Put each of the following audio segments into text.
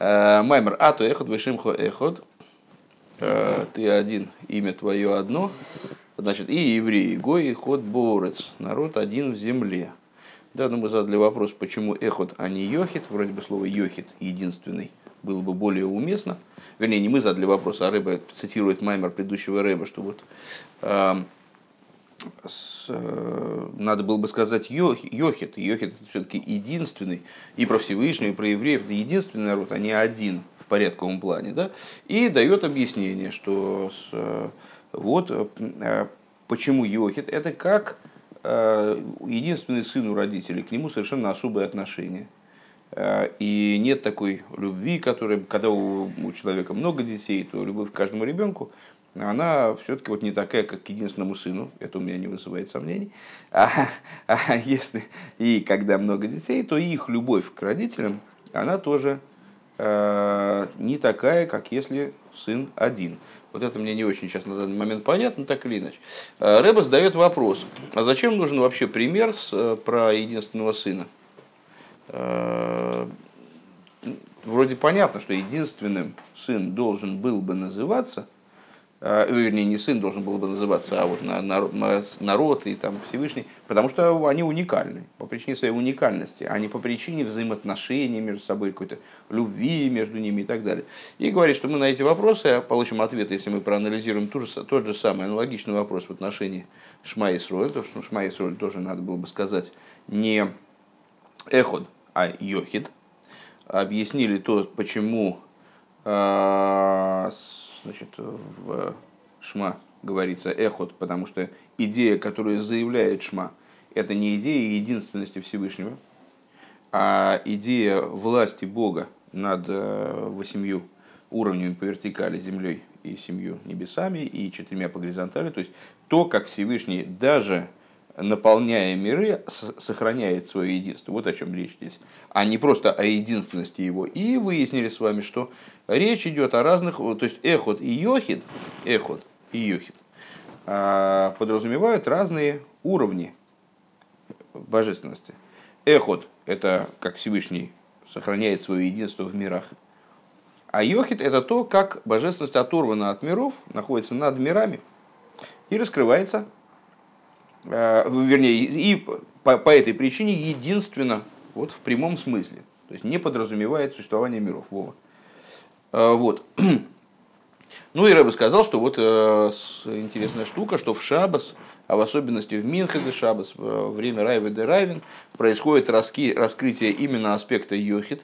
Маймер, а то эхот, вышимхо эхот. Ты один, имя твое одно. Значит, и евреи, гой, ход, борец, народ один в земле. Да, но мы задали вопрос, почему эхот, а не йохит. Вроде бы слово йохит единственный было бы более уместно. Вернее, не мы задали вопрос, а Рэба цитирует маймер предыдущего Рэба, что вот э, с, э, надо было бы сказать йохит. Йохит это все-таки единственный, и про Всевышнего, и про евреев, это единственный народ, а не один в порядковом плане. Да? И дает объяснение, что с, э, вот э, почему йохит, это как единственный сын у родителей, к нему совершенно особые отношения. Э, и нет такой любви, которая, когда у, у человека много детей, то любовь к каждому ребенку, она все-таки вот не такая, как к единственному сыну. Это у меня не вызывает сомнений. А, а если и когда много детей, то их любовь к родителям, она тоже э, не такая, как если сын один. Вот это мне не очень сейчас на данный момент понятно, так или иначе. Рэба задает вопрос, а зачем нужен вообще пример с, э, про единственного сына? Э, вроде понятно, что единственным сын должен был бы называться – вернее, не сын должен был бы называться, а вот народ и там Всевышний, потому что они уникальны, по причине своей уникальности, а не по причине взаимоотношений между собой, какой-то любви между ними и так далее. И говорит, что мы на эти вопросы получим ответы, если мы проанализируем тот же, тот же самый аналогичный вопрос в отношении Шма Исроэль, потому что Шма Исроэль тоже надо было бы сказать не Эход, а Йохид. Объяснили то, почему а, значит, в Шма говорится эхот, потому что идея, которую заявляет Шма, это не идея единственности Всевышнего, а идея власти Бога над э, восемью уровнями по вертикали землей и семью небесами и четырьмя по горизонтали. То есть то, как Всевышний даже наполняя миры, сохраняет свое единство. Вот о чем речь здесь. А не просто о единственности его. И выяснили с вами, что речь идет о разных, то есть эхот и йохид, эхот и йохид а, подразумевают разные уровни божественности. Эхот – это как Всевышний сохраняет свое единство в мирах. А йохид – это то, как божественность оторвана от миров, находится над мирами и раскрывается вернее, и по, по этой причине единственно, вот в прямом смысле, то есть не подразумевает существование миров. Вова. Э, вот. Ну и Рэбе сказал, что вот э, интересная штука, что в Шабас, а в особенности в Минхеде Шабас, во время Райвы де Райвен, происходит раски, раскрытие именно аспекта Йохид.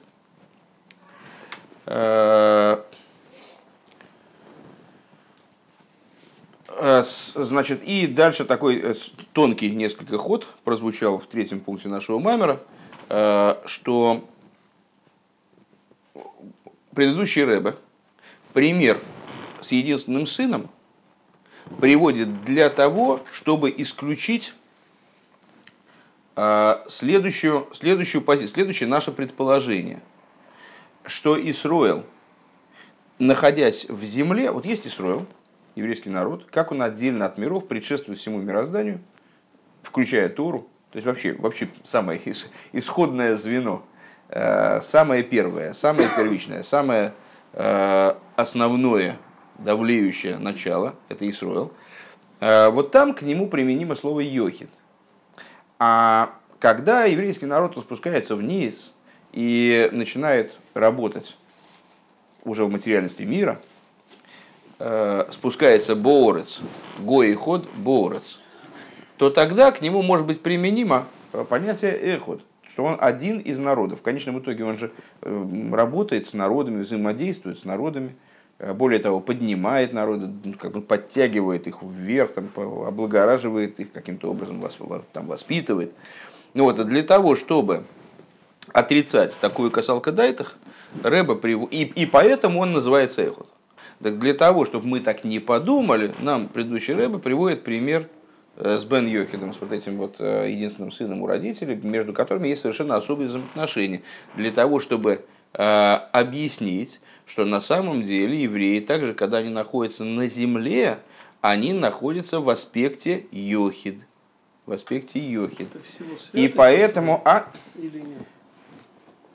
Э, значит, и дальше такой э, тонкий несколько ход прозвучал в третьем пункте нашего мамера, э, что предыдущий Рэбе пример с единственным сыном приводит для того, чтобы исключить следующую, следующую позицию, следующее наше предположение, что Исроил, находясь в земле, вот есть Исроил, еврейский народ, как он отдельно от миров предшествует всему мирозданию, включая Тору, то есть вообще, вообще самое исходное звено, э, самое первое, самое первичное, самое э, основное давлеющее начало, это Исроил, э, вот там к нему применимо слово «йохид». А когда еврейский народ спускается вниз и начинает работать уже в материальности мира – спускается боорец, гой и ход боорец, то тогда к нему может быть применимо э, понятие эход, что он один из народов. В конечном итоге он же э, работает с народами, взаимодействует с народами, более того, поднимает народы, ну, как бы подтягивает их вверх, там, облагораживает их каким-то образом, там, воспитывает. Ну вот, а для того, чтобы отрицать такую касалка дайтах, Рэба прив... и, и поэтому он называется эхот. Так для того, чтобы мы так не подумали, нам предыдущий Рэбе приводит пример э, с Бен Йохидом, с вот этим вот э, единственным сыном у родителей, между которыми есть совершенно особые взаимоотношения. Для того, чтобы э, объяснить, что на самом деле евреи, также когда они находятся на земле, они находятся в аспекте Йохид. В аспекте Йохид. И поэтому... А... Или нет?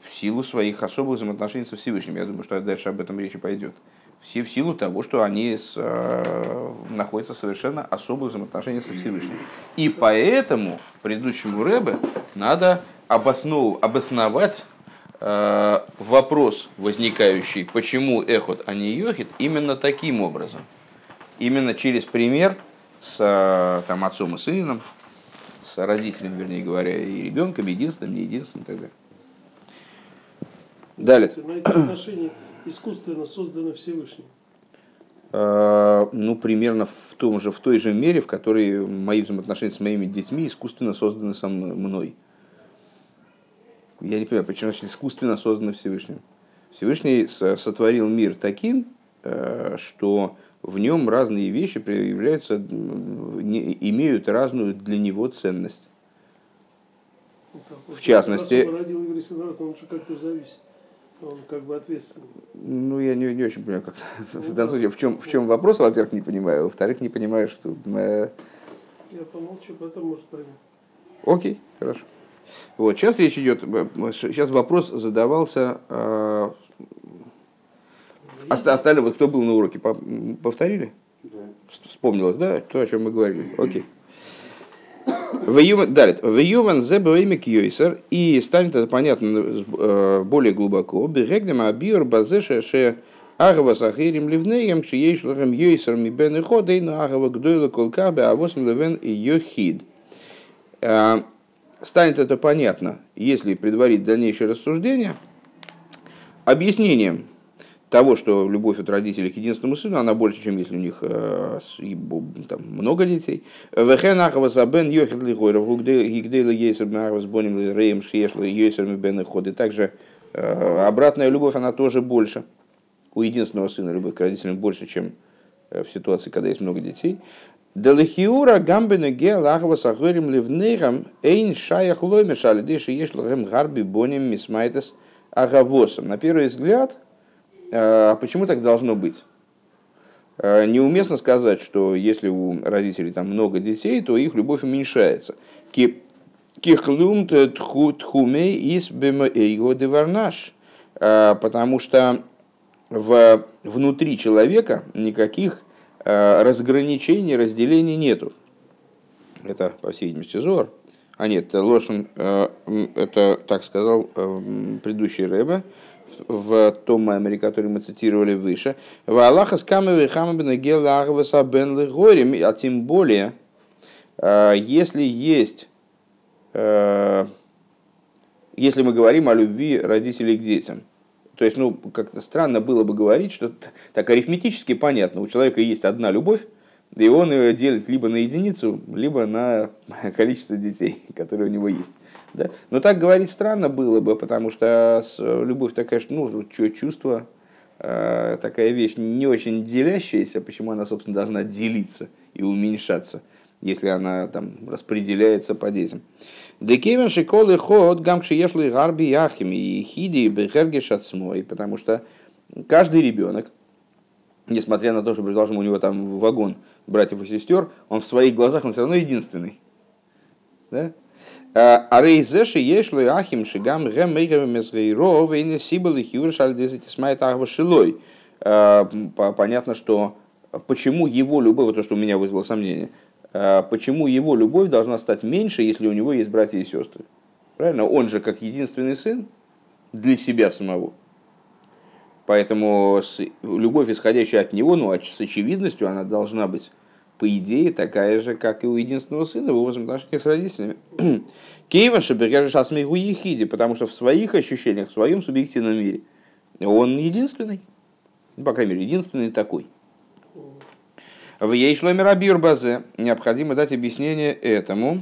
в силу своих особых взаимоотношений со Всевышним. Я думаю, что дальше об этом речи пойдет. Все в силу того, что они с, э, находятся в совершенно особых взаимоотношениях со Всевышним. И поэтому предыдущему Рэбе надо обоснов, обосновать э, вопрос возникающий, почему эхот, а не йохит, именно таким образом. Именно через пример с э, там, отцом и сыном, с родителем, вернее говоря, и ребенком, единственным, не единственным и так далее. Далее. Искусственно созданы Всевышним. Э, ну, примерно в, том же, в той же мере, в которой мои взаимоотношения с моими детьми искусственно созданы со мной. Я не понимаю, почему значит искусственно созданы Всевышним. Всевышний сотворил мир таким, э, что в нем разные вещи проявляются, имеют разную для него ценность. Ну, в частности... Он родил еврейский народ, он же как-то зависит. Он как бы ответственный. Ну, я не, не очень понимаю, как ну, в данном случае, в чем, в чем вопрос, во-первых, не понимаю, во-вторых, не понимаю, что... Э... Я помолчу, потом, может, пойму. Окей, хорошо. Вот, сейчас речь идет, сейчас вопрос задавался, э, остали, вот кто был на уроке, повторили? Да. Вспомнилось, да, то, о чем мы говорили. Окей. Далее. В Юван зебоимик йойсер, и станет это понятно э, более глубоко. Берегнем абиор базеша ше агава сахирим ливнеем, чиеш лахем йойсер ми бен и ходей, но агава гдойла колкабе, а восемь левен и йохид. Э, станет это понятно, если предварить дальнейшее рассуждение, объяснением того, что любовь от родителей к единственному сыну, она больше, чем если у них э, там, много детей. Вехен ахавас абен йохет лихойров, гигдейла ейсер ахавас боним рейм шиешла йойсер бен ходы. Также э, обратная любовь, она тоже больше. У единственного сына любовь к родителям больше, чем э, в ситуации, когда есть много детей. Делихиура гамбена ге лахва сахорим ливнейрам эйн шаях лоймешали дыши еш лахем гарби боним мисмайтес агавосом. На первый взгляд, а почему так должно быть? Э, неуместно сказать, что если у родителей там много детей, то их любовь уменьшается. Кихлум тхумей из его деварнаш. Э, потому что в, внутри человека никаких э, разграничений, разделений нету. Это, по всей видимости, Зор. А нет, Лошин, это так сказал предыдущий Рэбе, в том маймере, который мы цитировали выше. В Аллаха с камевой хамабена гелагваса бен легорим, а тем более, э, если есть, э, если мы говорим о любви родителей к детям, то есть, ну, как-то странно было бы говорить, что так арифметически понятно, у человека есть одна любовь, и он ее делит либо на единицу, либо на количество детей, которые у него есть. Да? Но так говорить странно было бы, потому что любовь такая, что ну, чувство, э, такая вещь не очень делящаяся, почему она, собственно, должна делиться и уменьшаться, если она там распределяется по детям. Декевен шиколы ход гамши ешлы гарби яхими и хиди бехерги шацмой, потому что каждый ребенок, несмотря на то, что, предположим, у него там вагон братьев и сестер, он в своих глазах, он все равно единственный. Да? А рейзеши ешлой ахим шигам гэм мейгам мезгейро вейне сибал и хюр шальдезити смайт ахва шилой. Понятно, что почему его любовь, то, что у меня вызвало сомнение, почему его любовь должна стать меньше, если у него есть братья и сестры. Правильно? Он же как единственный сын для себя самого. Поэтому любовь, исходящая от него, ну, с очевидностью, она должна быть по идее, такая же, как и у единственного сына в его взаимоотношениях с родителями. Кейва Шабергер Шасмейгу Ехиди, потому что в своих ощущениях, в своем субъективном мире, он единственный. Ну, по крайней мере, единственный такой. В Ейшломе Рабир Базе необходимо дать объяснение этому.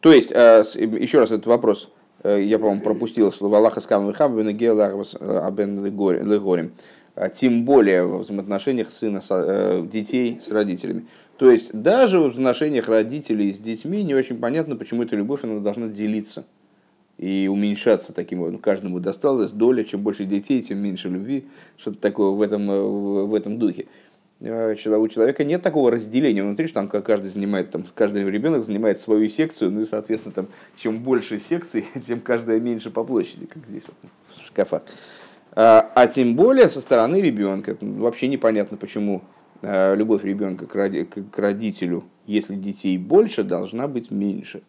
То есть, э, еще раз этот вопрос Э, я, по-моему, пропустил слово Аллаха скам вихаббен абен легорим, а тем более в взаимоотношениях сына, э, детей с родителями. То есть даже в отношениях родителей с детьми не очень понятно, почему эта любовь она должна делиться и уменьшаться таким образом. Каждому досталось доля, чем больше детей, тем меньше любви, что-то такое в этом, э, в этом духе. Э, у человека нет такого разделения внутри, что там каждый занимает, там, каждый ребенок занимает свою секцию, ну и, соответственно, там, чем больше секций, тем каждая меньше по площади, как здесь вот, в шкафах. А, а тем более со стороны ребенка. Вообще непонятно, почему э, любовь ребенка к родителю, если детей больше, должна быть меньше.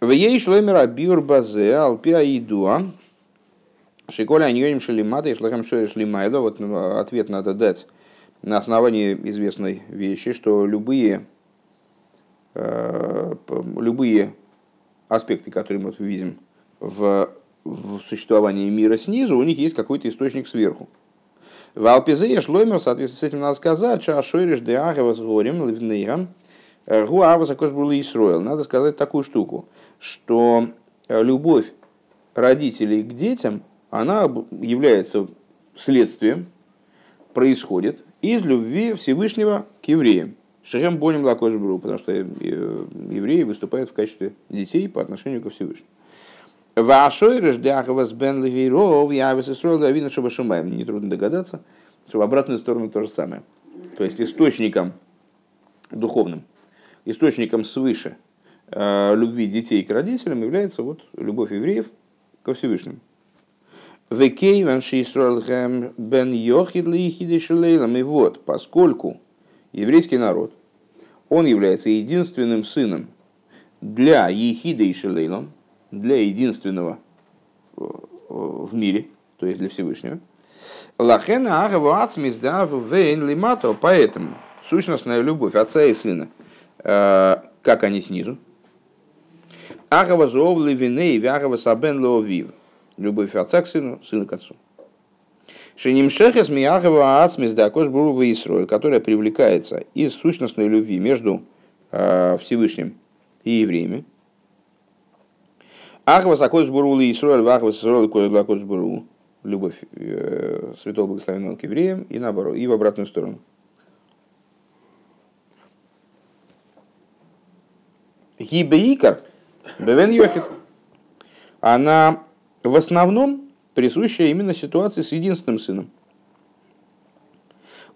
В ей шлемера биур базе алпиа идуа шиколя аньоним шалимата и шлахам шлимайда. Вот ну, ответ надо дать на основании известной вещи, что любые, э, любые аспекты, которые мы видим в в существовании мира снизу, у них есть какой-то источник сверху. В Алпизе Шлоймер, соответственно, с этим надо сказать, что Ашойриш де Агава с горем, Ливнейгам, Гуава Закош был Исроил. Надо сказать такую штуку, что э, любовь родителей к детям, она является следствием, происходит из любви Всевышнего к евреям. Шехем Боним Лакош Бру, потому что э, евреи выступают в качестве детей по отношению ко Всевышнему. Вашойреш Диаховас Бен Левиров, я строил Давина Шабашумаем. Нетрудно догадаться, что в обратную сторону то же самое. То есть источником духовным, источником свыше э, любви детей к родителям является вот любовь евреев ко Всевышнему. Векейван Шисролхэм Бен Йохид Лихидишелейлам. И вот, поскольку еврейский народ, он является единственным сыном для Ехида и Шелейлам, для единственного в мире, то есть для Всевышнего. Лахена агава ацмиздав вейн лимато, поэтому сущностная любовь отца и сына, э, как они снизу. Агава зов левиней, вягава сабен ловив. Любовь отца к сыну, сына к отцу. Шенимшехес миягава ацмис дакош бурува Исроил, которая привлекается из сущностной любви между э, Всевышним и евреями. Ахвас Акодж Бурули и Исруэль, Ахвас Исруэль, Коэль Акодж Буру. Любовь э, святого благословенного к евреям и наоборот, и в обратную сторону. Гибеикар, Бевен Йохит, она в основном присуща именно ситуации с единственным сыном.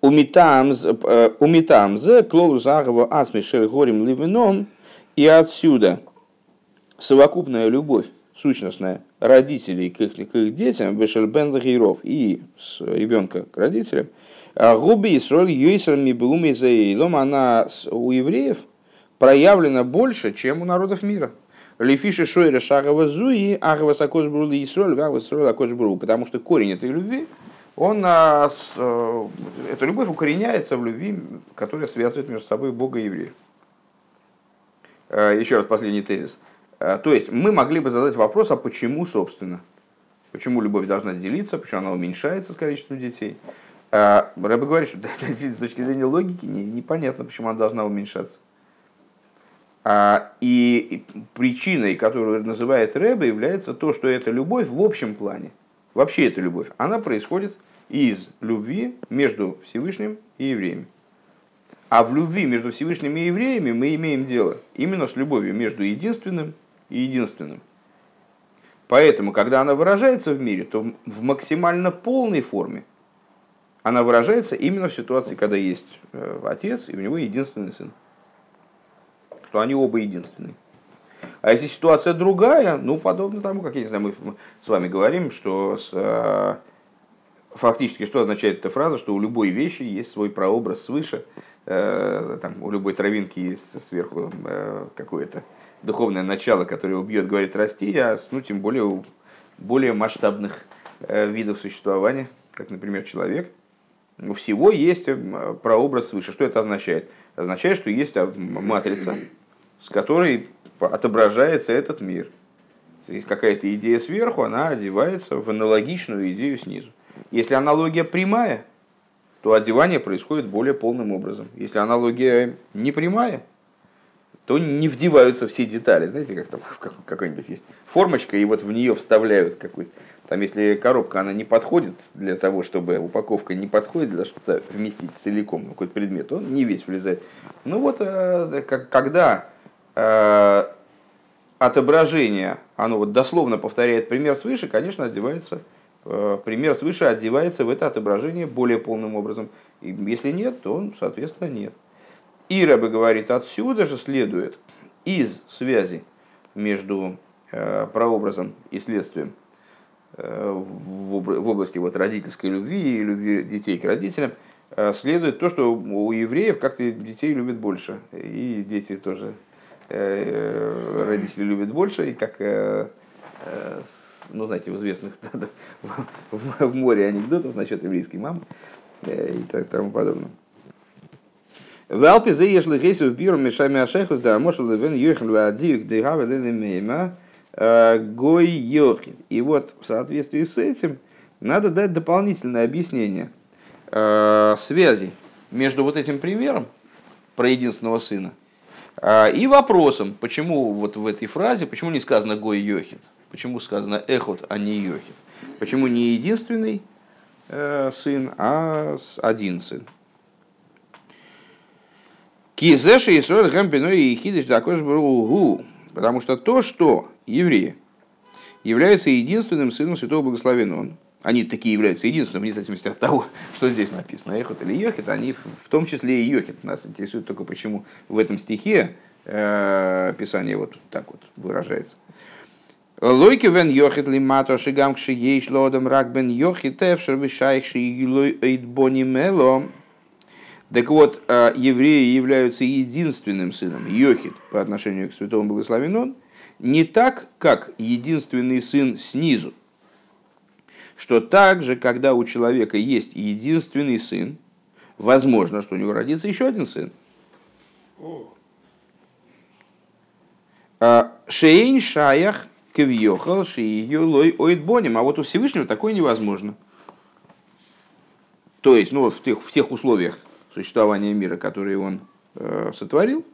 Умитамз, э, клоус агава асмишер горем ливеном, и отсюда – совокупная любовь сущностная родителей к их, к их детям, Бешельбен Гейров и с ребенка к родителям, а губи Исроль Юисер Мибуми Заилом, она у евреев проявлена больше, чем у народов мира. Лифиши Шойра Шагова Зуи, Агава Сакош Брули Исроль, Агава Исроль Акош Бру, потому что корень этой любви, он, а, э, эта любовь укореняется в любви, которая связывает между собой Бога и евреев. Э, еще раз последний тезис. Э, то есть мы могли бы задать вопрос, а почему, собственно? Почему любовь должна делиться, почему она уменьшается с количеством детей? Рэбе говорит, что с точки зрения логики непонятно, почему она должна уменьшаться. А, и причиной, которую называет Рэбе, является то, что эта любовь в общем плане, вообще эта любовь, она происходит из любви между Всевышним и евреями. А в любви между Всевышними и евреями мы имеем дело именно с любовью между единственным и единственным. Поэтому, когда она выражается в мире, то в максимально полной форме она выражается именно в ситуации, когда есть э, отец и у него единственный сын. Что они оба единственные. А если ситуация другая, ну, подобно тому, как, я не знаю, мы с вами говорим, что с, э, фактически, что означает эта фраза, что у любой вещи есть свой прообраз свыше, э, там, у любой травинки есть сверху какое-то духовное начало, которое убьет, говорит, расти, а ну, тем более у более масштабных э, видов существования, как, например, человек, у всего есть э, прообраз свыше. Что это означает? Означает, что есть а, матрица, с которой отображается этот мир. Есть какая-то идея сверху, она одевается в аналогичную идею снизу. Если аналогия прямая, то одевание происходит более полным образом. Если аналогия не прямая, то не вдеваются все детали. Знаете, как там какой-нибудь есть формочка, и вот в нее вставляют какой-то. Там, если коробка, она не подходит для того, чтобы упаковка не подходит для что-то вместить целиком какой-то предмет, он не весь влезает. Ну вот, э, когда отображение, оно вот дословно повторяет пример свыше, конечно, одевается э, пример свыше одевается в это отображение более полным образом. И если нет, то он, соответственно, нет. И Рэбе говорит, отсюда же следует из связи между э, прообразом и следствием э, в области вот родительской любви и любви детей к родителям, следует то, что у евреев как-то детей любят больше, и дети тоже родители любят больше, и как ну, знаете, в известных в море анекдотов насчет еврейской мамы и так тому подобное. В Алпе заешь лихейсу в биру мешами ашехус, да, может левен йохим ладиюк дегаве мейма гой йохин. И вот в соответствии с этим надо дать дополнительное объяснение связи между вот этим примером про единственного сына и вопросом, почему вот в этой фразе, почему не сказано гой йохин, почему сказано эхот, а не йохин, почему не единственный э, сын, а один сын. Кизеши Исраиль Гампино и Хидиш такой же гу, потому что то, что евреи являются единственным сыном Святого Благословенного, они такие являются единственным, вне зависимости от того, что здесь написано, Эхот или Йохит, они в том числе и Йохит. Нас интересует только почему в этом стихе э, Писание вот так вот выражается. Лойки вен йохит ли мато шигам кши ейш лодом рак бен йохит эвшер вишайх ши юлой эйдбони мело. Так вот, э, евреи являются единственным сыном Йохит по отношению к святому благословен он, не так, как единственный сын снизу. Что также, когда у человека есть единственный сын, возможно, что у него родится еще один сын. А, Шейн шаях кевьехал шиюлой ойдбоним. А вот у Всевышнего такое невозможно. То есть, ну, в тех, в тех условиях существования мира, которые он э, сотворил,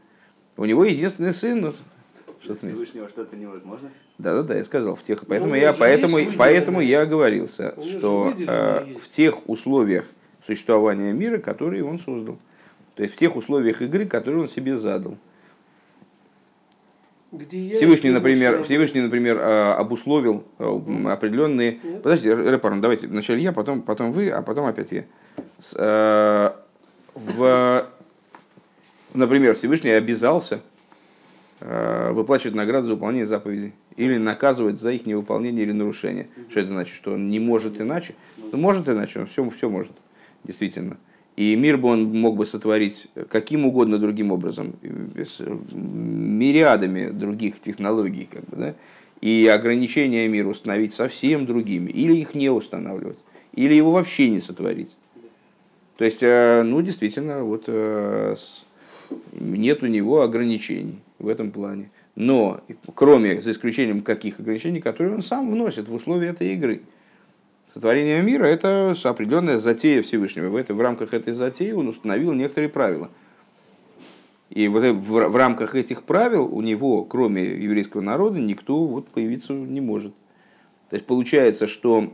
у него единственный сын. Ну, что Всевышнего что-то невозможно? Да, да, да, я сказал в тех, поэтому ну, я, поэтому, поэтому я оговорился, что э, в тех условиях существования мира, которые он создал, то есть в тех условиях игры, которые он себе задал. Где Всевышний, например, Всевышний, например, а, обусловил а, определенные... Нет? Подождите, Рэпарн, давайте вначале я, потом, потом вы, а потом опять я. С, э, в, например, Всевышний обязался э, выплачивать награду за выполнение заповедей или наказывать за их невыполнение или нарушение. Что это значит? Что он не может иначе? Ну, может иначе, он все, все может, действительно. И мир бы он мог бы сотворить каким угодно другим образом, с мириадами других технологий, как бы, да? и ограничения мира установить совсем другими, или их не устанавливать, или его вообще не сотворить. То есть, э, ну, действительно, вот э, нет у него ограничений в этом плане. Но, кроме, за исключением каких ограничений, которые он сам вносит в условия этой игры – Сотворение мира – это определенная затея Всевышнего. В, это, в рамках этой затеи он установил некоторые правила. И вот в, в рамках этих правил у него, кроме еврейского народа, никто вот появиться не может. То есть получается, что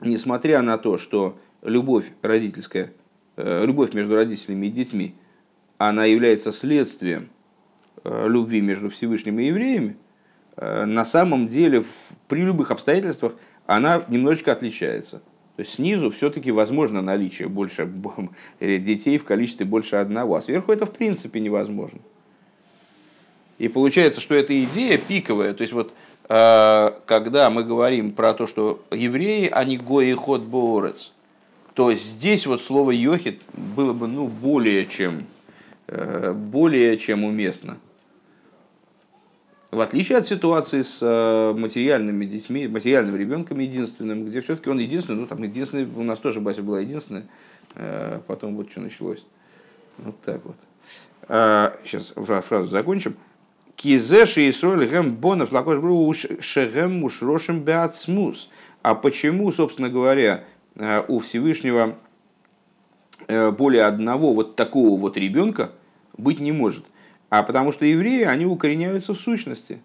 несмотря на то, что любовь родительская, э, любовь между родителями и детьми, она является следствием любви между Всевышним и евреями, э, на самом деле при любых обстоятельствах – она немножечко отличается. То есть снизу все-таки возможно наличие больше детей в количестве больше одного, а сверху это в принципе невозможно. И получается, что эта идея пиковая. То есть вот э, когда мы говорим про то, что евреи, они гои ход боорец, то здесь вот слово йохит было бы ну, более, чем, э, более чем уместно. В отличие от ситуации с э, материальными детьми, материальным ребенком единственным, где все-таки он единственный, ну там единственный, у нас тоже Бася была единственная, э, потом вот что началось. Вот так вот. Сейчас а, фразу закончим. Кизеши и гэм бонов лакош шегем мушрошим беацмус. А почему, собственно говоря, э, у Всевышнего более одного вот такого вот ребенка быть не может – а потому что евреи, они укореняются в сущности.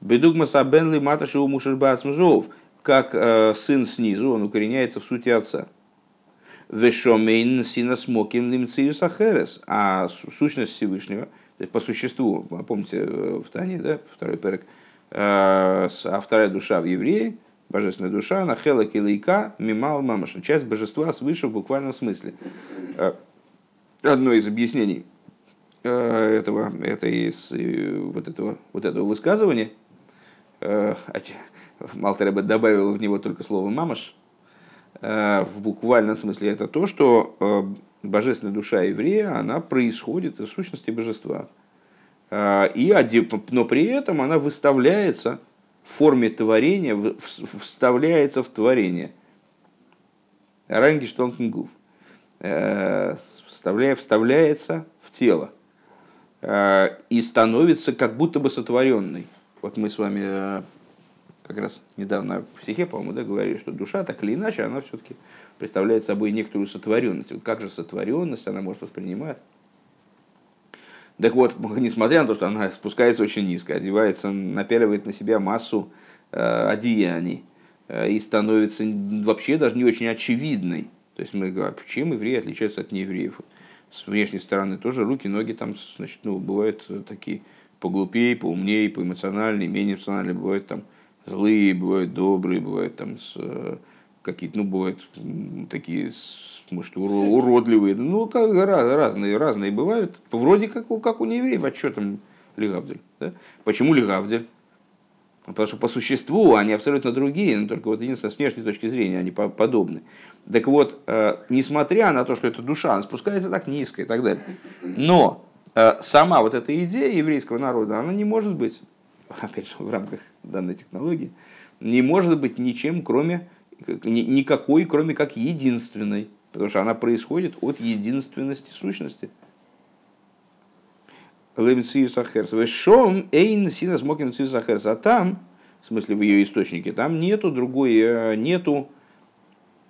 Бедугмаса бенли маташи у мушербацмзов, как э, сын снизу, он укореняется в сути отца. Вешомейн сина смоким лимциюс ахерес, а сущность Всевышнего, то есть по существу, помните э, в Тане, да, второй перек, э, а вторая душа в еврее, божественная душа, на хела килейка мимал мамаша, часть божества свыше в буквальном смысле. Э, одно из объяснений этого, это из, э, вот, этого, вот этого высказывания, Малтереба добавил в него только слово «мамаш», в буквальном смысле это то, что божественная душа еврея, она происходит из сущности божества. И, но при этом она выставляется в форме творения, вставляется в творение. Рангештонкенгуф. Вставляя, вставляется в тело и становится как будто бы сотворенной. Вот мы с вами э, как раз недавно в стихе, по-моему, да, говорили, что душа так или иначе, она все-таки представляет собой некоторую сотворенность. Вот как же сотворенность она может воспринимать? Так вот, несмотря на то, что она спускается очень низко, одевается, напяливает на себя массу э, одеяний э, и становится вообще даже не очень очевидной. То есть мы говорим, а чем евреи отличаются от неевреев? С внешней стороны тоже руки, ноги там, значит, ну, бывают такие поглупее, поумнее, поэмоциональнее, менее эмоциональные, бывают там злые, бывают добрые, бывают там с, э, какие-то, ну, бывают такие может, уродливые, ну, как, разные, разные бывают. Вроде как, как у неевреев, а что там Лигавдель? Да? Почему Лигавдель? Потому что по существу они абсолютно другие, но только вот единственное, с внешней точки зрения они подобны. Так вот, э, несмотря на то, что это душа, она спускается так низко и так далее. Но э, сама вот эта идея еврейского народа, она не может быть, опять же, в рамках данной технологии, не может быть ничем, кроме никакой, кроме как единственной потому что она происходит от единственности сущности. Шом эйн синас мокин А там, в смысле в ее источнике, там нету другой, э, нету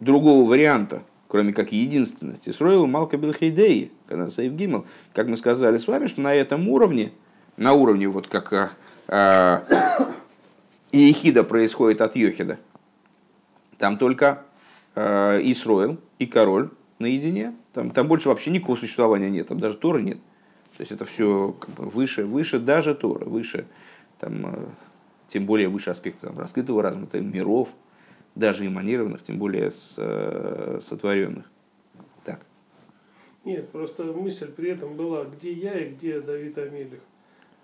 другого варианта, кроме как единственности. Сроил Малка Белхейдей, когда Сейф Гимел, как мы сказали с вами, что на этом уровне, на уровне вот как а, Иехида происходит от Йохида, там только а, Исроил, и король наедине. Там, там больше вообще никакого существования нет, там даже Торы нет. То есть это все как бы выше, выше даже Тора, выше, там, э, тем более выше аспекта там, раскрытого разума, там, миров, даже эманированных, тем более с, э, сотворенных. Так. Нет, просто мысль при этом была, где я и где Давид Амелих.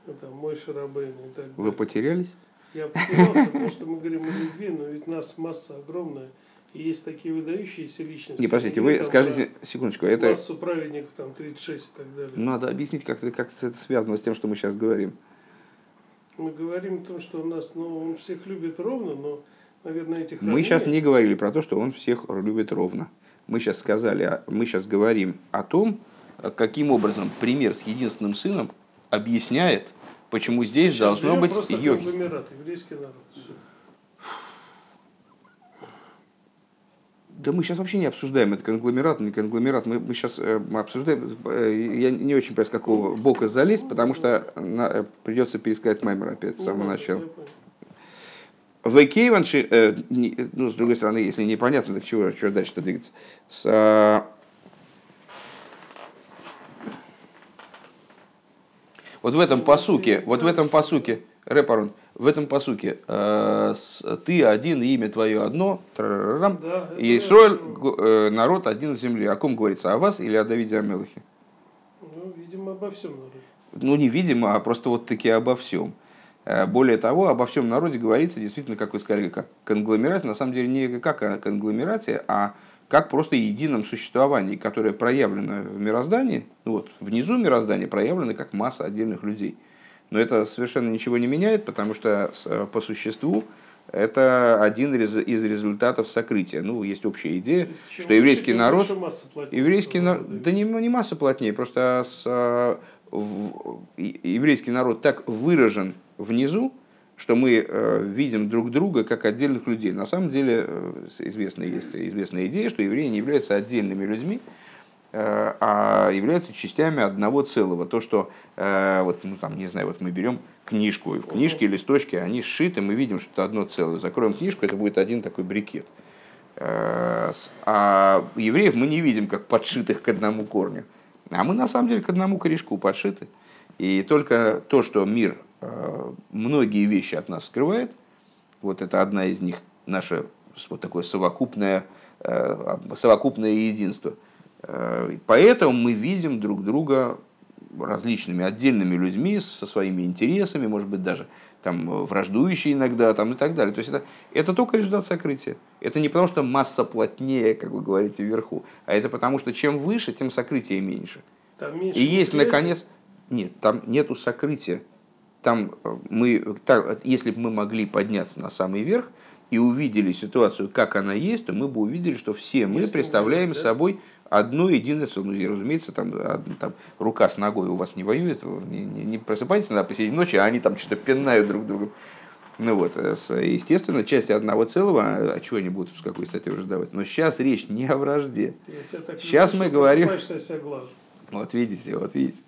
Это мой Шарабейн и так далее. Вы потерялись? Я потерялся, потому что мы говорим о любви, но ведь нас масса огромная. Есть такие выдающиеся личности. Не, подождите, вы там, скажите, секундочку, это... Массу праведников, там, 36 и так далее. Надо объяснить, как, как это связано с тем, что мы сейчас говорим. Мы говорим о том, что у нас, ну, он всех любит ровно, но, наверное, этих Мы сейчас не говорили про то, что он всех любит ровно. Мы сейчас сказали, мы сейчас говорим о том, каким образом пример с единственным сыном объясняет, почему здесь сейчас должно быть йохи. еврейский народ. Да мы сейчас вообще не обсуждаем, это конгломерат, не конгломерат. Мы, мы сейчас э, мы обсуждаем, э, я не очень понимаю, с какого бока залезть, потому что на, э, придется пересказать Маймер опять с самого начала. В Кейванши, э, ну, с другой стороны, если непонятно, так чего, чего дальше-то двигаться? С, э, вот в этом посуке, вот в этом посуке, Репарон, в этом посуке э, ты один, имя твое одно, да, и Исроиль, э, народ один в земле. О ком говорится? О вас или о Давиде Амелахе? Ну, видимо, обо всем народе. Ну, не видимо, а просто вот таки обо всем. Э, более того, обо всем народе говорится действительно, как вы сказали, как конгломерация, на самом деле не как о конгломерате, а как просто едином существовании, которое проявлено в мироздании, вот, внизу мироздания проявлено как масса отдельных людей – но это совершенно ничего не меняет, потому что э, по существу это один из результатов сокрытия. Ну, есть общая идея, есть, что еврейский народ... Еврейский народ... Да не, не масса плотнее, просто с, э, в, еврейский народ так выражен внизу, что мы э, видим друг друга как отдельных людей. На самом деле известная, есть известная идея, что евреи не являются отдельными людьми, Э, а являются частями одного целого. То, что, э, вот, ну, там, не знаю, вот мы берем книжку, и в книжке листочки, они сшиты, мы видим, что это одно целое. Закроем книжку, это будет один такой брикет. Э, а евреев мы не видим как подшитых к одному корню. А мы на самом деле к одному корешку подшиты. И только то, что мир многие вещи от нас скрывает, вот это одна из них, наше вот такое совокупное, э, совокупное единство. Э, поэтому мы видим друг друга различными отдельными людьми со своими интересами, может быть, даже там, враждующие иногда там, и так далее. То есть это, это только результат сокрытия. Это не потому, что масса плотнее, как вы говорите, вверху, а это потому, что чем выше, тем сокрытие меньше. меньше и есть, наконец... Нет, там нету сокрытия. Там э, мы, так, если бы мы могли подняться на самый верх и увидели ситуацию, как она есть, то мы бы увидели, что все мы если представляем мы, да? собой одно единое целое. Ну, и, разумеется, там, там рука с ногой у вас не воюет, не, не, не просыпайтесь на посередине ночи, а они там что-то пинают друг друга. Ну вот, э, естественно, часть одного целого, а чего они будут с какой стати враждовать? Но сейчас речь не о вражде. Сейчас мы говорим... Вот видите, вот видите.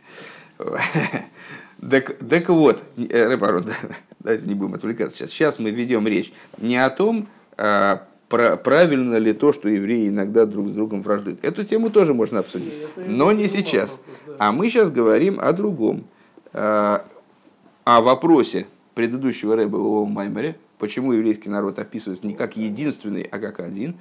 Так, так вот, э, Рэбарон, давайте не будем отвлекаться сейчас. Сейчас мы ведем речь не о том, а, правильно ли то, что евреи иногда друг с другом враждуют. Эту тему тоже можно обсудить, но не сейчас. А мы сейчас говорим о другом. А, о вопросе предыдущего рэба о Маймере, почему еврейский народ описывается не как единственный, а как один.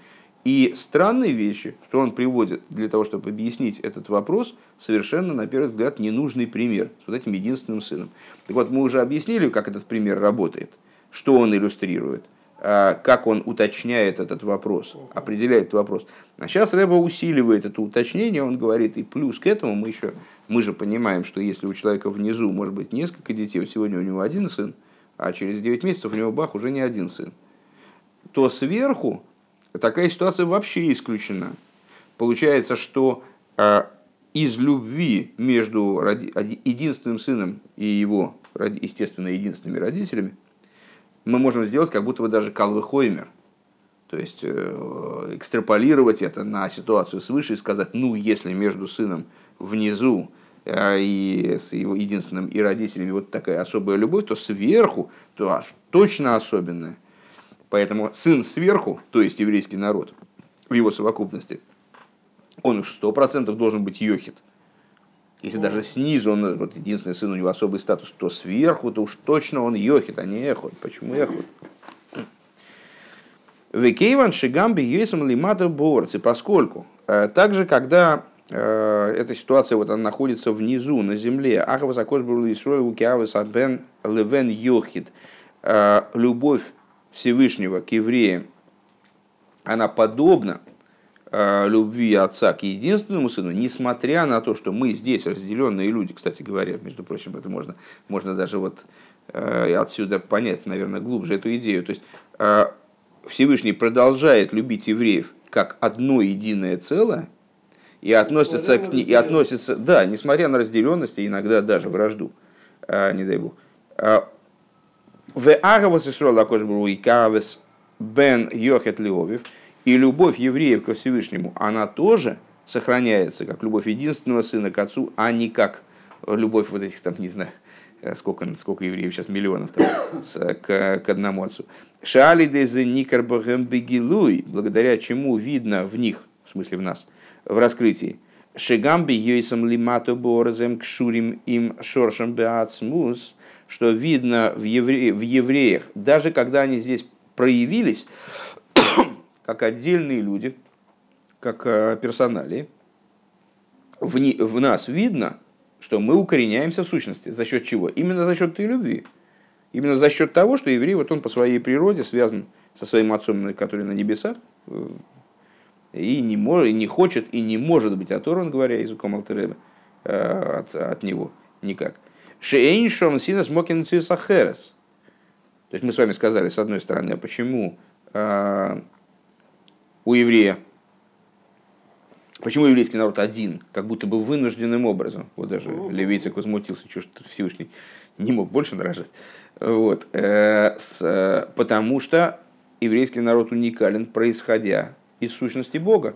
И странные вещи, что он приводит для того, чтобы объяснить этот вопрос, совершенно, на первый взгляд, ненужный пример с вот этим единственным сыном. Так вот, мы уже объяснили, как этот пример работает, что он иллюстрирует. А, как он уточняет этот вопрос, определяет этот вопрос. А сейчас Рэба усиливает это уточнение, он говорит, и плюс к этому мы еще, мы же понимаем, что если у человека внизу может быть несколько детей, вот сегодня у него один сын, а через 9 месяцев у него бах уже не один сын, то сверху такая ситуация вообще исключена. Получается, что а, из любви между единственным сыном и его, естественно, единственными родителями, мы можем сделать как будто бы даже Калвы Хоймер. То есть э, экстраполировать это на ситуацию свыше и сказать, ну, если между сыном внизу э, и с его единственным и родителями вот такая особая любовь, то сверху, то аж точно особенная. Поэтому сын сверху, то есть еврейский народ, в его совокупности, он уж сто процентов должен быть йохит – если даже снизу он, вот единственный сын у него особый статус, то сверху, то уж точно он йохит, а не эхот. Почему эхот? Векейван шигамби юэсам лимата борцы, поскольку э, также, когда э, эта ситуация вот она находится внизу, на земле, ахава закош был Исруэл укиавы сабен левен йохит, э, любовь Всевышнего к евреям, она подобна любви отца к единственному сыну, несмотря на то, что мы здесь разделенные люди, кстати говоря, между прочим, это можно, можно даже вот э, отсюда понять, наверное, глубже эту идею. То есть э, Всевышний продолжает любить евреев как одно единое целое, и относится к и относится, да, несмотря на разделенность и иногда даже вражду, не дай бог. В Агавас Исруэл Акошбру и Кавес Бен Йохет Леовив – и любовь евреев ко Всевышнему, она тоже сохраняется, как любовь единственного сына к отцу, а не как любовь вот этих там, не знаю, э, сколько, сколько евреев сейчас, миллионов там, с, к, к одному отцу. Шали дезе никарбахем бегилуй, благодаря чему видно в них, в смысле в нас, в раскрытии, Шегамби йойсам лимато борзем кшурим им шоршам беацмус, что видно в, евре, в евреях, даже когда они здесь проявились, как отдельные люди, как э, персонали, в, не, в нас видно, что мы укореняемся в сущности. За счет чего? Именно за счет той любви. Именно за счет того, что еврей, вот он по своей природе связан со своим отцом, который на небесах, э, и не, может, и не хочет, и не может быть оторван, говоря языком Алтереба, э, от, от него никак. Шейншон синас мокин. То есть мы с вами сказали, с одной стороны, а почему у еврея. Почему еврейский народ один, как будто бы вынужденным образом? Вот даже Левицик возмутился, что Всевышний не мог больше нарожать. Вот. Э, с, потому что еврейский народ уникален, происходя из сущности Бога.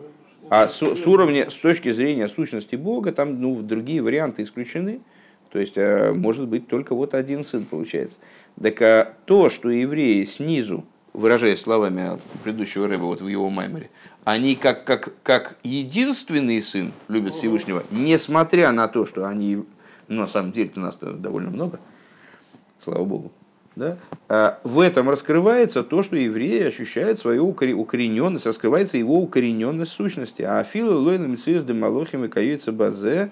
А с, с уровня, с точки зрения сущности Бога, там ну, другие варианты исключены. То есть, э, может быть только вот один сын получается. Так а то, что евреи снизу выражаясь словами предыдущего рыба вот в его маймере, они как, как, как единственный сын любят Всевышнего, несмотря на то, что они, ну, на самом деле-то нас довольно много, слава Богу, Да? А в этом раскрывается то, что евреи ощущают свою укорененность, раскрывается его укорененность сущности. А филу лойна мициус демалохим и каюется базе.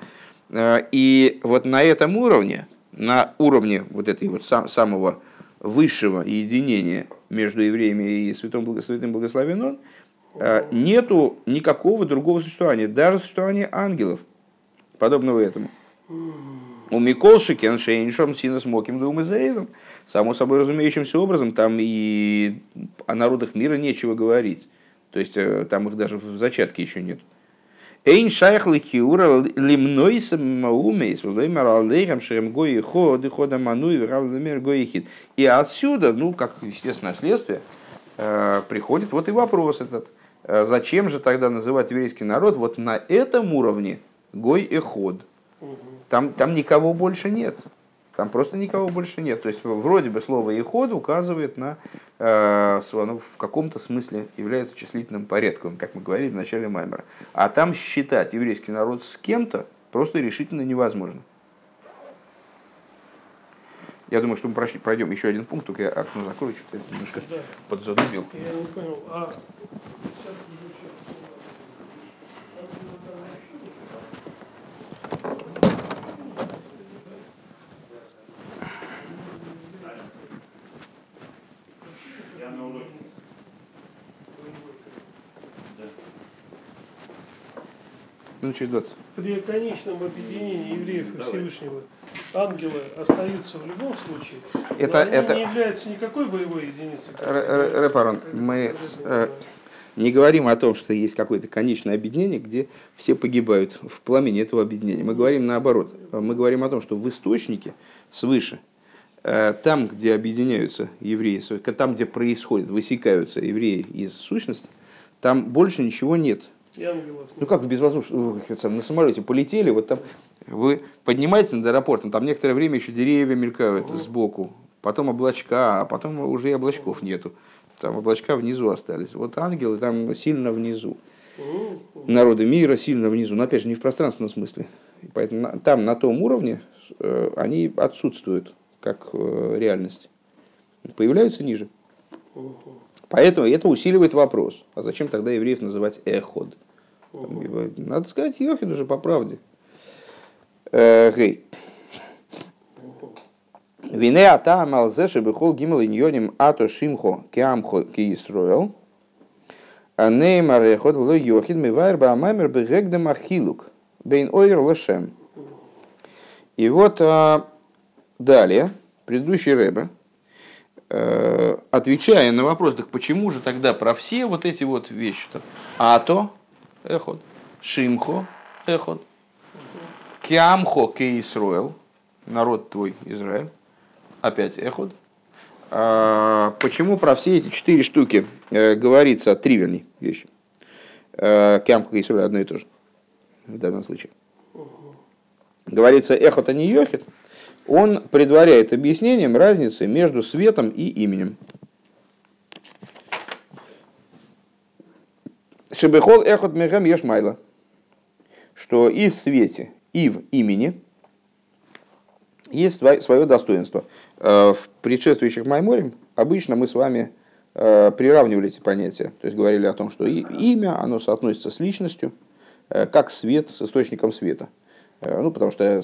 А, и вот на этом уровне, на уровне вот этой вот сам, самого высшего единения между евреями и святым, святым благословен а, нету никакого другого существования, даже существования ангелов, подобного этому. У Микол Шикен Шейншом Синус Моким Двум Израилем. Само собой разумеющимся образом, там и о народах мира нечего говорить. То есть э, там их даже в зачатке еще нет. Эйн шайх ликиура лимнойсом маумейс, владимир алейхам шерем гои ход и хода ману и врал гоихит. И отсюда, ну, как естественное следствие, э, приходит вот и вопрос этот. Э, зачем же тогда называть еврейский народ вот на этом уровне гой и ход? Там, там никого больше нет. Там просто никого больше нет. То есть вроде бы слово «иход» указывает на, э, ну, в каком-то смысле является числительным порядком, как мы говорили в начале Маймера. А там считать еврейский народ с кем-то просто решительно невозможно. Я думаю, что мы прошли, пройдем еще один пункт, только я окно закрою, что-то немножко да. подзадубил. Я не понял, а Минут через 20. При конечном объединении евреев и Всевышнего ангелы остаются в любом случае. Это, они это... не являются никакой боевой единицей. Репарон, мы э, не говорим о том, что есть какое-то конечное объединение, где все погибают в пламени этого объединения. Мы говорим наоборот. Мы говорим о том, что в источнике свыше, э, там, где объединяются евреи, там, где происходит, высекаются евреи из сущности, там больше ничего нет ну как в безвоздушном, на самолете полетели, вот там вы поднимаетесь над аэропортом, там некоторое время еще деревья мелькают угу. сбоку, потом облачка, а потом уже и облачков нету. Там облачка внизу остались. Вот ангелы там сильно внизу. Народы мира сильно внизу. Но опять же не в пространственном смысле. Поэтому там на том уровне э, они отсутствуют как э, реальность. Появляются ниже. Поэтому это усиливает вопрос. А зачем тогда евреев называть эход? Надо сказать Йохид уже по правде. Э, гей. Вине ата амалзе шебехол гимел иньоним ато шимхо кеамхо киисроэл. Неймар эход вло Йохид мивайр баамаймер бегегдем ахилук. Бейн ойр лешем. И вот а, далее, предыдущий Рэбе, э, отвечая на вопрос, так почему же тогда про все вот эти вот вещи, ато, эход. Шимхо, эход. Киамхо кейсруэл, народ твой Израиль. Опять эход. А, почему про все эти четыре штуки э, говорится три, вернее, вещи? Э, Киамхо кейсруэл одно и то же в данном случае. Говорится эхот, а не йохит. Он предваряет объяснением разницы между светом и именем. Шебехол эхот мехам ешмайла. Что и в свете, и в имени есть свое достоинство. Э, в предшествующих Майморем обычно мы с вами э, приравнивали эти понятия. То есть говорили о том, что имя, оно соотносится с личностью, э, как свет с источником света. Ну, потому что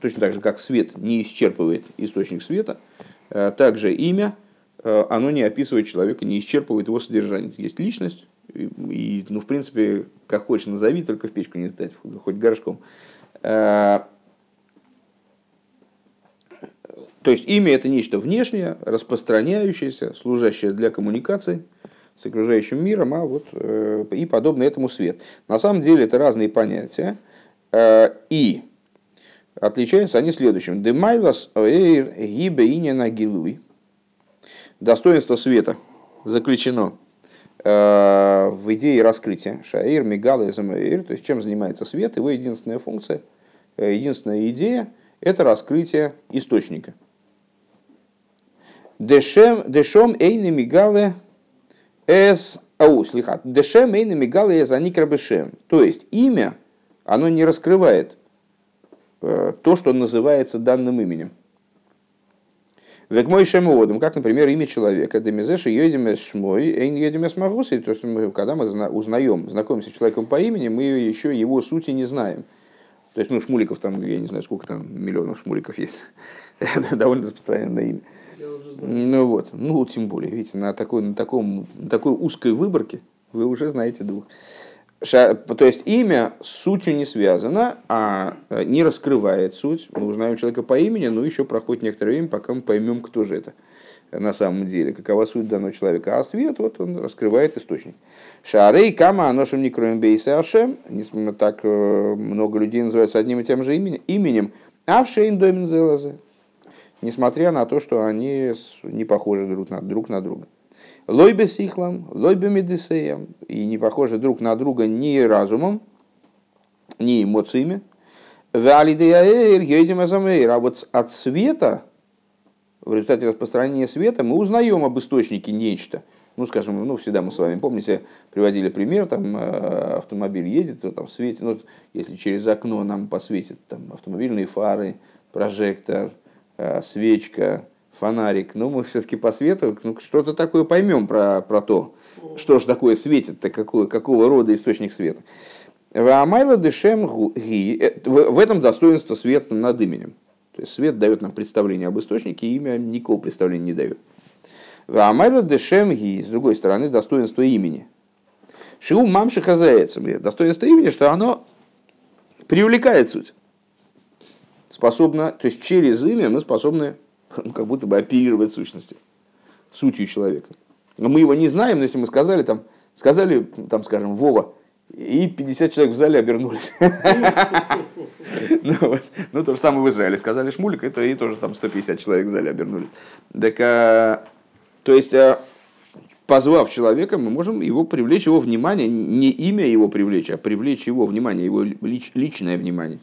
точно так же, как свет не исчерпывает источник света, также имя, оно не описывает человека, не исчерпывает его содержание. Есть личность, и, ну, в принципе, как хочешь назови, только в печку не сдать, хоть горшком. Э, то есть имя это нечто внешнее, распространяющееся, служащее для коммуникации с окружающим миром, а вот э, и подобно этому свет. На самом деле это разные понятия, э, и отличаются они следующим. Демайлас оэйр гибе инина гилуй. Достоинство света заключено в идее раскрытия Шаир, Мигал и Замаир, то есть чем занимается свет, его единственная функция, э, единственная идея – это раскрытие источника. Дешем, дешом эйны мигале эс ау, слиха. Дешем эйны мигале эс аникрабешем. То есть имя, оно не раскрывает э, то, что называется данным именем. Век мой шемодом, как, например, имя человека. Демизеши йодимес шмой, эйн йодимес магусы. То есть, мы, когда мы узнаем, знакомимся с человеком по имени, мы еще его сути не знаем. То есть, ну, шмуликов там, я не знаю, сколько там миллионов шмуликов есть. Это довольно распространенное имя. Ну вот, ну тем более, видите, на такой, на таком, на такой узкой выборке вы уже знаете двух. То есть имя с сутью не связано, а э, не раскрывает суть. Мы узнаем человека по имени, но еще проходит некоторое время, пока мы поймем, кто же это на самом деле, какова суть данного человека. А свет, вот он раскрывает источник. Шарей, кама, аношем не кроем бейса ашем. Так э, много людей называются одним и тем же именем. Авшейн зелазе. Несмотря на то, что они не похожи друг на друга. Лойбе сихлам, лойбе медисеям, и не похожи друг на друга ни разумом, ни эмоциями. А вот от света, в результате распространения света, мы узнаем об источнике нечто. Ну, скажем, ну, всегда мы с вами, помните, приводили пример, там э, автомобиль едет, там светит, ну, если через окно нам посветит там, автомобильные фары, прожектор, э, свечка, фонарик, но мы все-таки по свету ну, что-то такое поймем про, про то, что же такое светит-то, какой, какого рода источник света. Ваамайла дешем ги. Э, в этом достоинство света над именем. То есть свет дает нам представление об источнике, имя никакого представления не дает. Ваамайла дешем ги. С другой стороны, достоинство имени. Шиу мамши хазаецам. Достоинство имени, что оно привлекает суть. Способно, то есть через имя мы способны ну, как будто бы оперировать сущностью, сутью человека. Но мы его не знаем, но если мы сказали, там, сказали, там, скажем, Вова, и 50 человек в зале обернулись. ну, ну, то же самое в Израиле. Сказали Шмулик, это и тоже там 150 человек в зале обернулись. Так, а, то есть, а, позвав человека, мы можем его привлечь, его внимание, не имя его привлечь, а привлечь его внимание, его лич, личное внимание.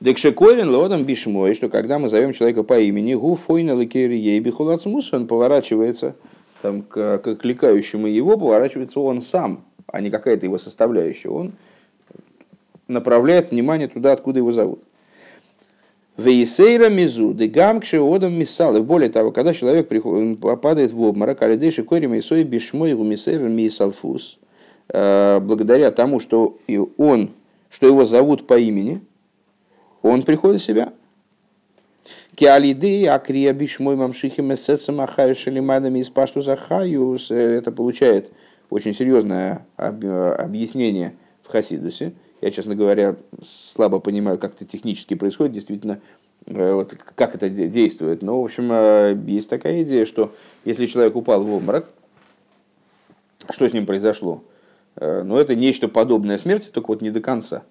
Декшекорин лодом бишмой, что когда мы зовем человека по имени, гу фойна лекери ей он поворачивается там, к, к кликающему его, поворачивается он сам, а не какая-то его составляющая. Он направляет внимание туда, откуда его зовут. Вейсейра мизу, дегамкше одам. И более того, когда человек приходит, падает в обморок, алидейши кори мейсой бишмой гумисейра мисалфус, э, благодаря тому, что он, что его зовут по имени, он приходит в себя. Киалиды, акрия бишмой мамшихи месеца махаю шалимадами из пашту захаюс. Это получает очень серьезное объяснение в Хасидусе. Я, честно говоря, слабо понимаю, как это технически происходит, действительно, э, вот как это действует. Но, в общем, э, есть такая идея, что если человек упал в обморок, что с ним произошло? Э, ну, это нечто подобное смерти, только вот не до конца.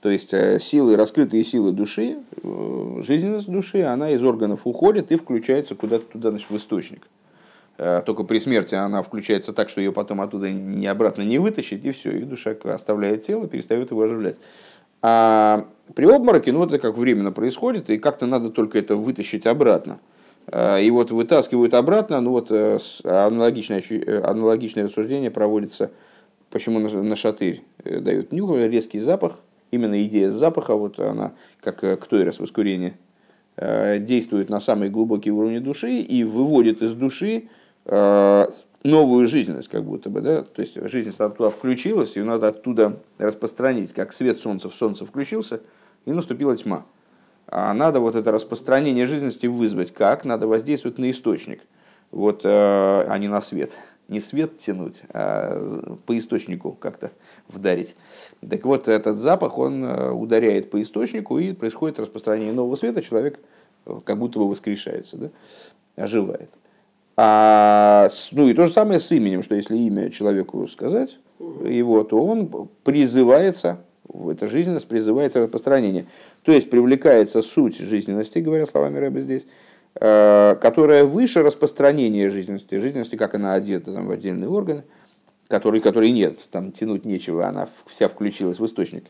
То есть э, силы, раскрытые силы души, э, жизненность души, она из органов уходит и включается куда-то туда, значит, в источник. Э, только при смерти она включается так, что ее потом оттуда не обратно не вытащить, и все, и душа оставляет тело, перестает его оживлять. А при обмороке, ну, это как временно происходит, и как-то надо только это вытащить обратно. И вот вытаскивают обратно, ну вот аналогичное, аналогичное рассуждение проводится, почему на шатырь дают нюх, резкий запах, именно идея запаха, вот она, как э, кто раз воскурение, э, действует на самые глубокие уровни души и выводит из души э, новую жизненность, как будто бы, да, то есть жизненность туда включилась, ее надо оттуда распространить, как свет солнца в солнце включился, и наступила тьма. А надо вот это распространение жизненности вызвать. Как? Надо воздействовать на источник, вот, а не на свет не свет тянуть, а по источнику как-то вдарить. Так вот, этот запах, он э, ударяет по источнику, и происходит распространение нового света, человек э, как будто бы воскрешается, да? оживает. А, ну и то же самое с именем, что если имя человеку сказать, его, то он призывается, в эта жизненность призывается распространение. То есть привлекается суть жизненности, говоря словами Рэба здесь, Э, которая выше распространения жизненности, жизненности, как она одета там, в отдельные органы, которые, которые нет, там тянуть нечего, она вся включилась в источник.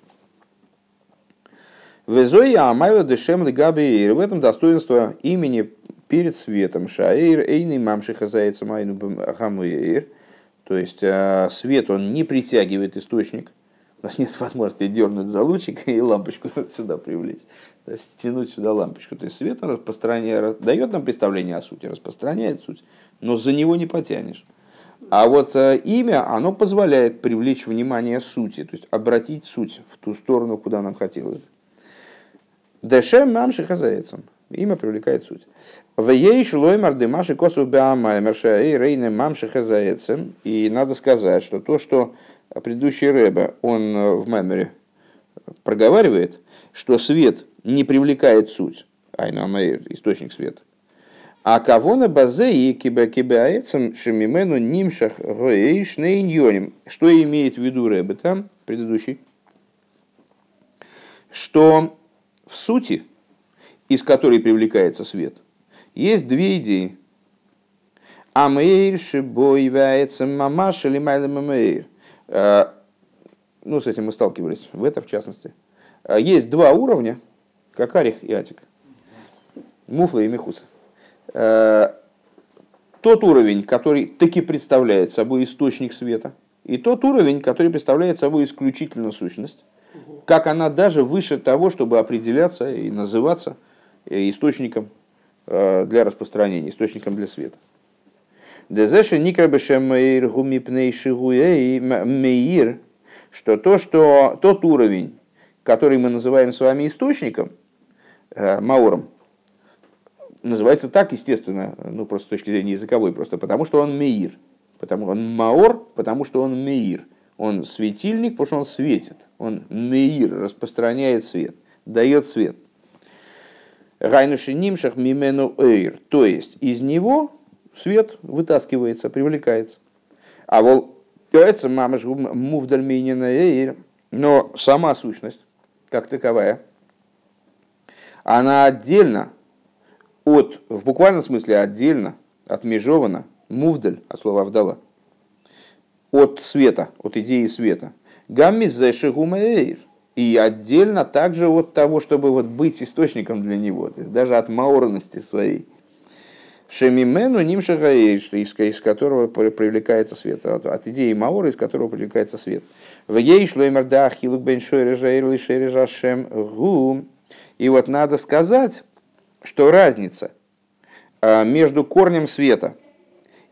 Везоя Амайла Дешем Габиир. В этом достоинство имени перед светом. Шаир Эйный Мамшиха Зайца Майну Хамуир. То есть э, свет он не притягивает источник, У нас нет возможности дернуть за лучик и лампочку сюда привлечь, да, стянуть сюда лампочку. То есть свет распространяет, дает нам представление о сути, распространяет суть, но за него не потянешь. А вот э, имя, оно позволяет привлечь внимание сути, то есть обратить суть в ту сторону, куда нам хотелось. Дешем мамши хазаецам. Имя привлекает суть. В ей шлоймар дымаши косу беамаймерша и рейне мамши хазаецам. И надо сказать, что то, что предыдущий Рэбе, он э, в маймере проговаривает, что свет не привлекает суть, айну источник света, а кого на базе и кибакибаецам шемимену нимшах гоэйш нейньоним. Что имеет в виду Рэбе там, предыдущий? Что в сути, из которой привлекается свет, есть две идеи. Амейр шибой вяется мамаш или майлем э, Ну, с этим мы сталкивались, в этом в частности. Э, есть два уровня, как Арих и Атик. Муфла и Мехуса. Э, тот уровень, который таки представляет собой источник света, и тот уровень, который представляет собой исключительно сущность, как она даже выше того, чтобы определяться и называться э, источником э, для распространения, источником для света. Дезеши никрабешемейр меир, что то, что тот уровень, который мы называем с вами источником, маором, называется так, естественно, ну просто с точки зрения языковой, просто потому что он меир. Потому он маор, потому что он меир. Он светильник, потому что он светит. Он меир, распространяет свет, дает свет. Гайнуши нимшах мимену эйр. То есть из него свет вытаскивается, привлекается. А вол это мамаш мувдаль эйр. Но сама сущность, как таковая, она отдельно от, в буквальном смысле отдельно, отмежовано, мувдаль, от слова вдала, от света, от идеи света. Гаммис зайшигумаэйр. И отдельно также от того, чтобы вот быть источником для него, то есть даже от маорности своей. Шемимену нимшагаэйр, из, из которого привлекается свет, от, от идеи маора, из которого привлекается свет. В ей шлоймер да хилук бен лишережашем гу. И вот надо сказать, что разница а, между корнем света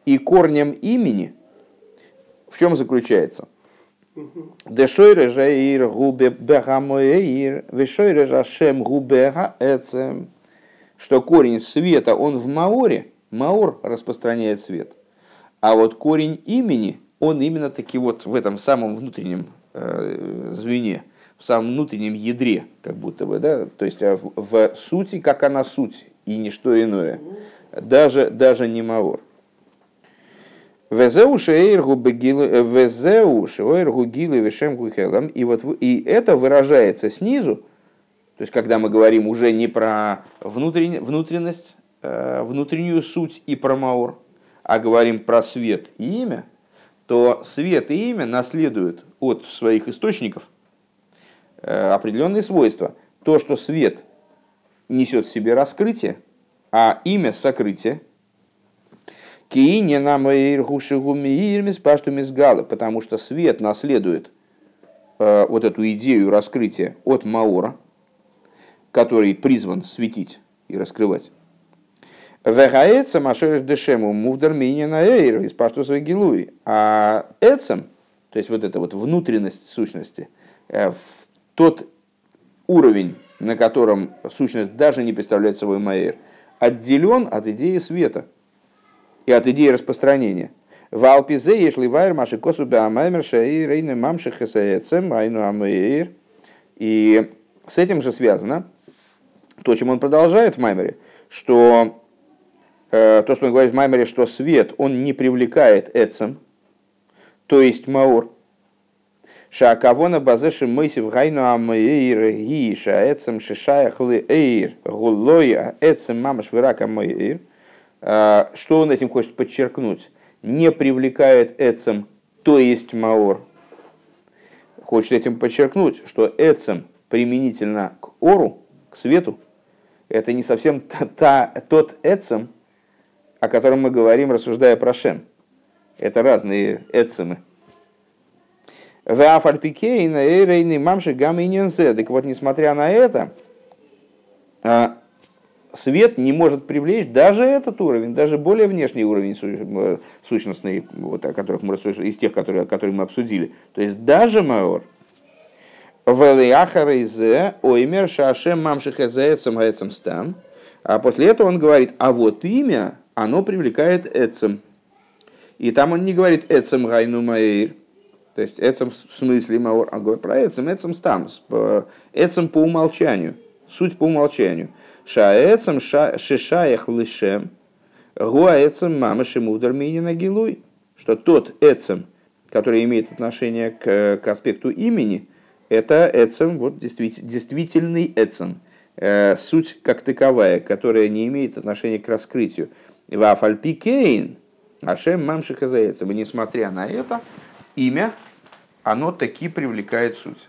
и корнем имени в чем заключается? Дешойре жаир губе бехамоэир, вешойре жашем губе эцем. Что корень света, он в маоре, маор распространяет свет. А вот корень имени, он именно таки вот в этом самом внутреннем э, звене, в самом внутреннем ядре, как будто бы, да, то есть э, в, в сути, как она суть, и ничто иное, даже, даже не Маор. Гухелам. И вот и это выражается снизу, то есть когда мы говорим уже не про внутренность, э, внутреннюю суть и про маор, а говорим про свет и имя, то свет и имя наследуют от своих источников Э, определенные свойства. То, что свет несет в себе раскрытие, а имя сокрытие. Киине нам потому что свет наследует э, вот эту идею раскрытия от Маора, который призван светить и раскрывать. Вегаэца машереш дешему мувдар на эйр из паштусовой гилуи. А эцем, то есть вот эта вот внутренность сущности, э, тот уровень, на котором сущность даже не представляет собой Маэр, отделен от идеи света и от идеи распространения. В Алпизе ешли вайр маши косу беамаймерша и рейны мамши хесаэцем айну амэйр. И с этим же связано то, чем он продолжает в Маймере, что э, то, что он говорит в Маймере, что свет, он не привлекает эцем, то есть Маур, Шакавона базеши мойсив гайну амэйр ги шаэцем шишаях ли эйр гулой эцем мамаш вирака мэйр. А, что он этим хочет подчеркнуть? Не привлекает эцем, то есть маор. Хочет этим подчеркнуть, что эцем применительно к ору, к свету, это не совсем та, та, тот эцем, о котором мы говорим, рассуждая про Шем. Это разные эцемы. Гаминензе. Так вот, несмотря на это, а, свет не может привлечь даже этот уровень, даже более внешний уровень э, сущностный, вот, о которых мы из тех, которые, которые мы обсудили. То есть даже Маор. Велиахарейзе, оймер, шашем, мамшихезеецам, гаецам стам. А после этого он говорит, а вот имя, оно привлекает эцем. И там он не говорит эцем гайну маэйр, то есть эцем в смысле маор, а говорит про эцем, эцем стам, эцем по умолчанию, суть по умолчанию. Шаэцем шишаях лышем, гуаэцем мамаши мудр минина гилуй. Что тот эцем, который имеет отношение к, к аспекту имени, это эцем, вот действительный эцем, э, суть как таковая, которая не имеет отношения к раскрытию. Вафальпикейн, Ашем мамшиха заэцем. И несмотря на это, имя, оно таки привлекает суть.